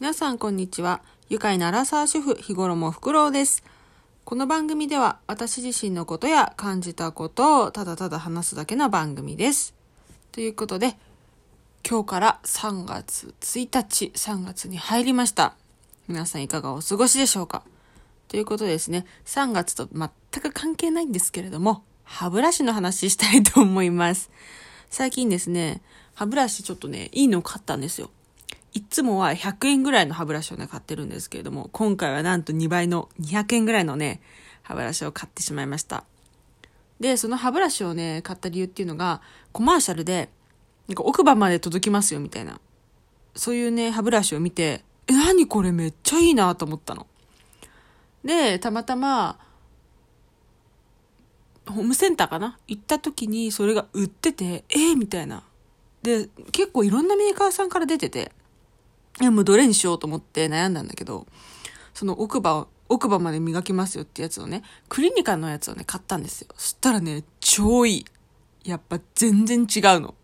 皆さんこんにちは。愉快なアラサー主婦、日頃もフクロウです。この番組では私自身のことや感じたことをただただ話すだけの番組です。ということで、今日から3月1日、3月に入りました。皆さんいかがお過ごしでしょうか？ということでですね、3月と全く関係ないんですけれども、歯ブラシの話したいと思います。最近ですね、歯ブラシちょっとね、いいの買ったんですよ。いつもは100円ぐらいの歯ブラシをね、買ってるんですけれども、今回はなんと2倍の200円ぐらいのね、歯ブラシを買ってしまいました。で、その歯ブラシをね、買った理由っていうのが、コマーシャルで、なんか奥歯まで届きますよ、みたいな。そういうね、歯ブラシを見て、え、何これめっちゃいいなと思ったの。で、たまたま、ホームセンターかな？行った時にそれが売ってて、えー、みたいな。で、結構いろんなメーカーさんから出てて、いや、もうどれにしようと思って悩んだんだけど、その奥歯を、奥歯まで磨きますよってやつをね、クリニカのやつをね、買ったんですよ。そしたらね、超いい。やっぱ全然違うの。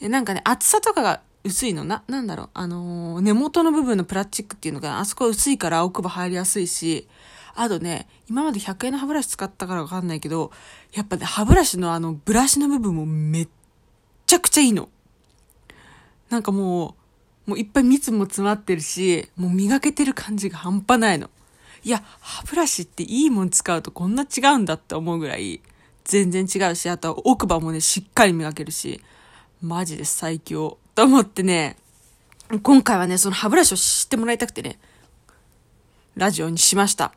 え、なんかね、厚さとかが薄いの。な、なんだろう。あのー根元の部分のプラスチックっていうのが、あそこ薄いから奥歯入りやすいし、あとね、今まで100円の歯ブラシ使ったからわかんないけど、やっぱね、歯ブラシのあの、ブラシの部分もめっちゃくちゃいいの。なんかもう、もういっぱい蜜も詰まってるし、もう磨けてる感じが半端ないの。いや、歯ブラシっていいもん使うとこんな違うんだって思うぐらい、全然違うし、あとは奥歯もね、しっかり磨けるし、マジで最強。と思ってね、今回はね、その歯ブラシを知ってもらいたくてね、ラジオにしました。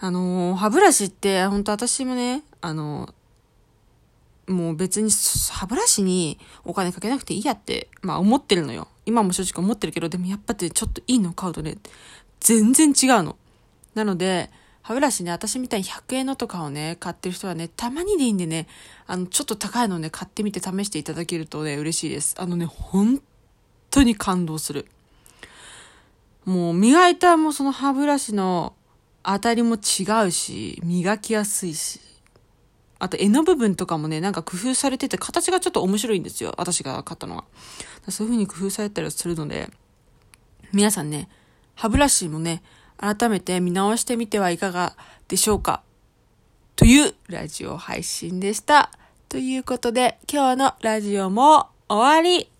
あのー歯ブラシって、本当私もね、あのーもう別に歯ブラシにお金かけなくていいやって、まあ思ってるのよ。今も正直思ってるけど、でもやっぱってちょっといいの買うとね、全然違うの。なので、歯ブラシね、私みたいに100円のとかをね、買ってる人はね、たまにでいいんでね、あの、ちょっと高いのをね、買ってみて試していただけるとね、嬉しいです。あのね、本当に感動する。もう、磨いたもうその歯ブラシの当たりも違うし、磨きやすいし。あと、絵の部分とかもね、なんか工夫されてて、形がちょっと面白いんですよ。私が買ったのは。そういう風に工夫されたりするので、皆さんね、歯ブラシもね、改めて見直してみてはいかがでしょうか。というラジオ配信でした。ということで、今日のラジオも終わり